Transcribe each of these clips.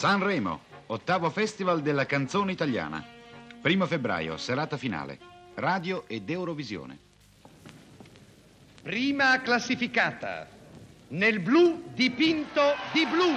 Sanremo, ottavo festival della canzone italiana. Primo febbraio, serata finale. Radio ed Eurovisione. Prima classificata. Nel blu dipinto di blu.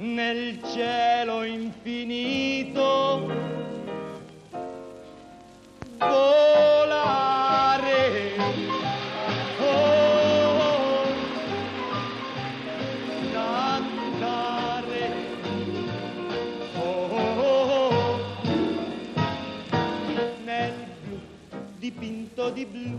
nel cielo infinito. Volare. Oh, cantare. Oh, nel blu dipinto di blu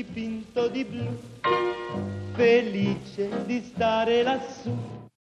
Dipinto di blu, felice di stare lassù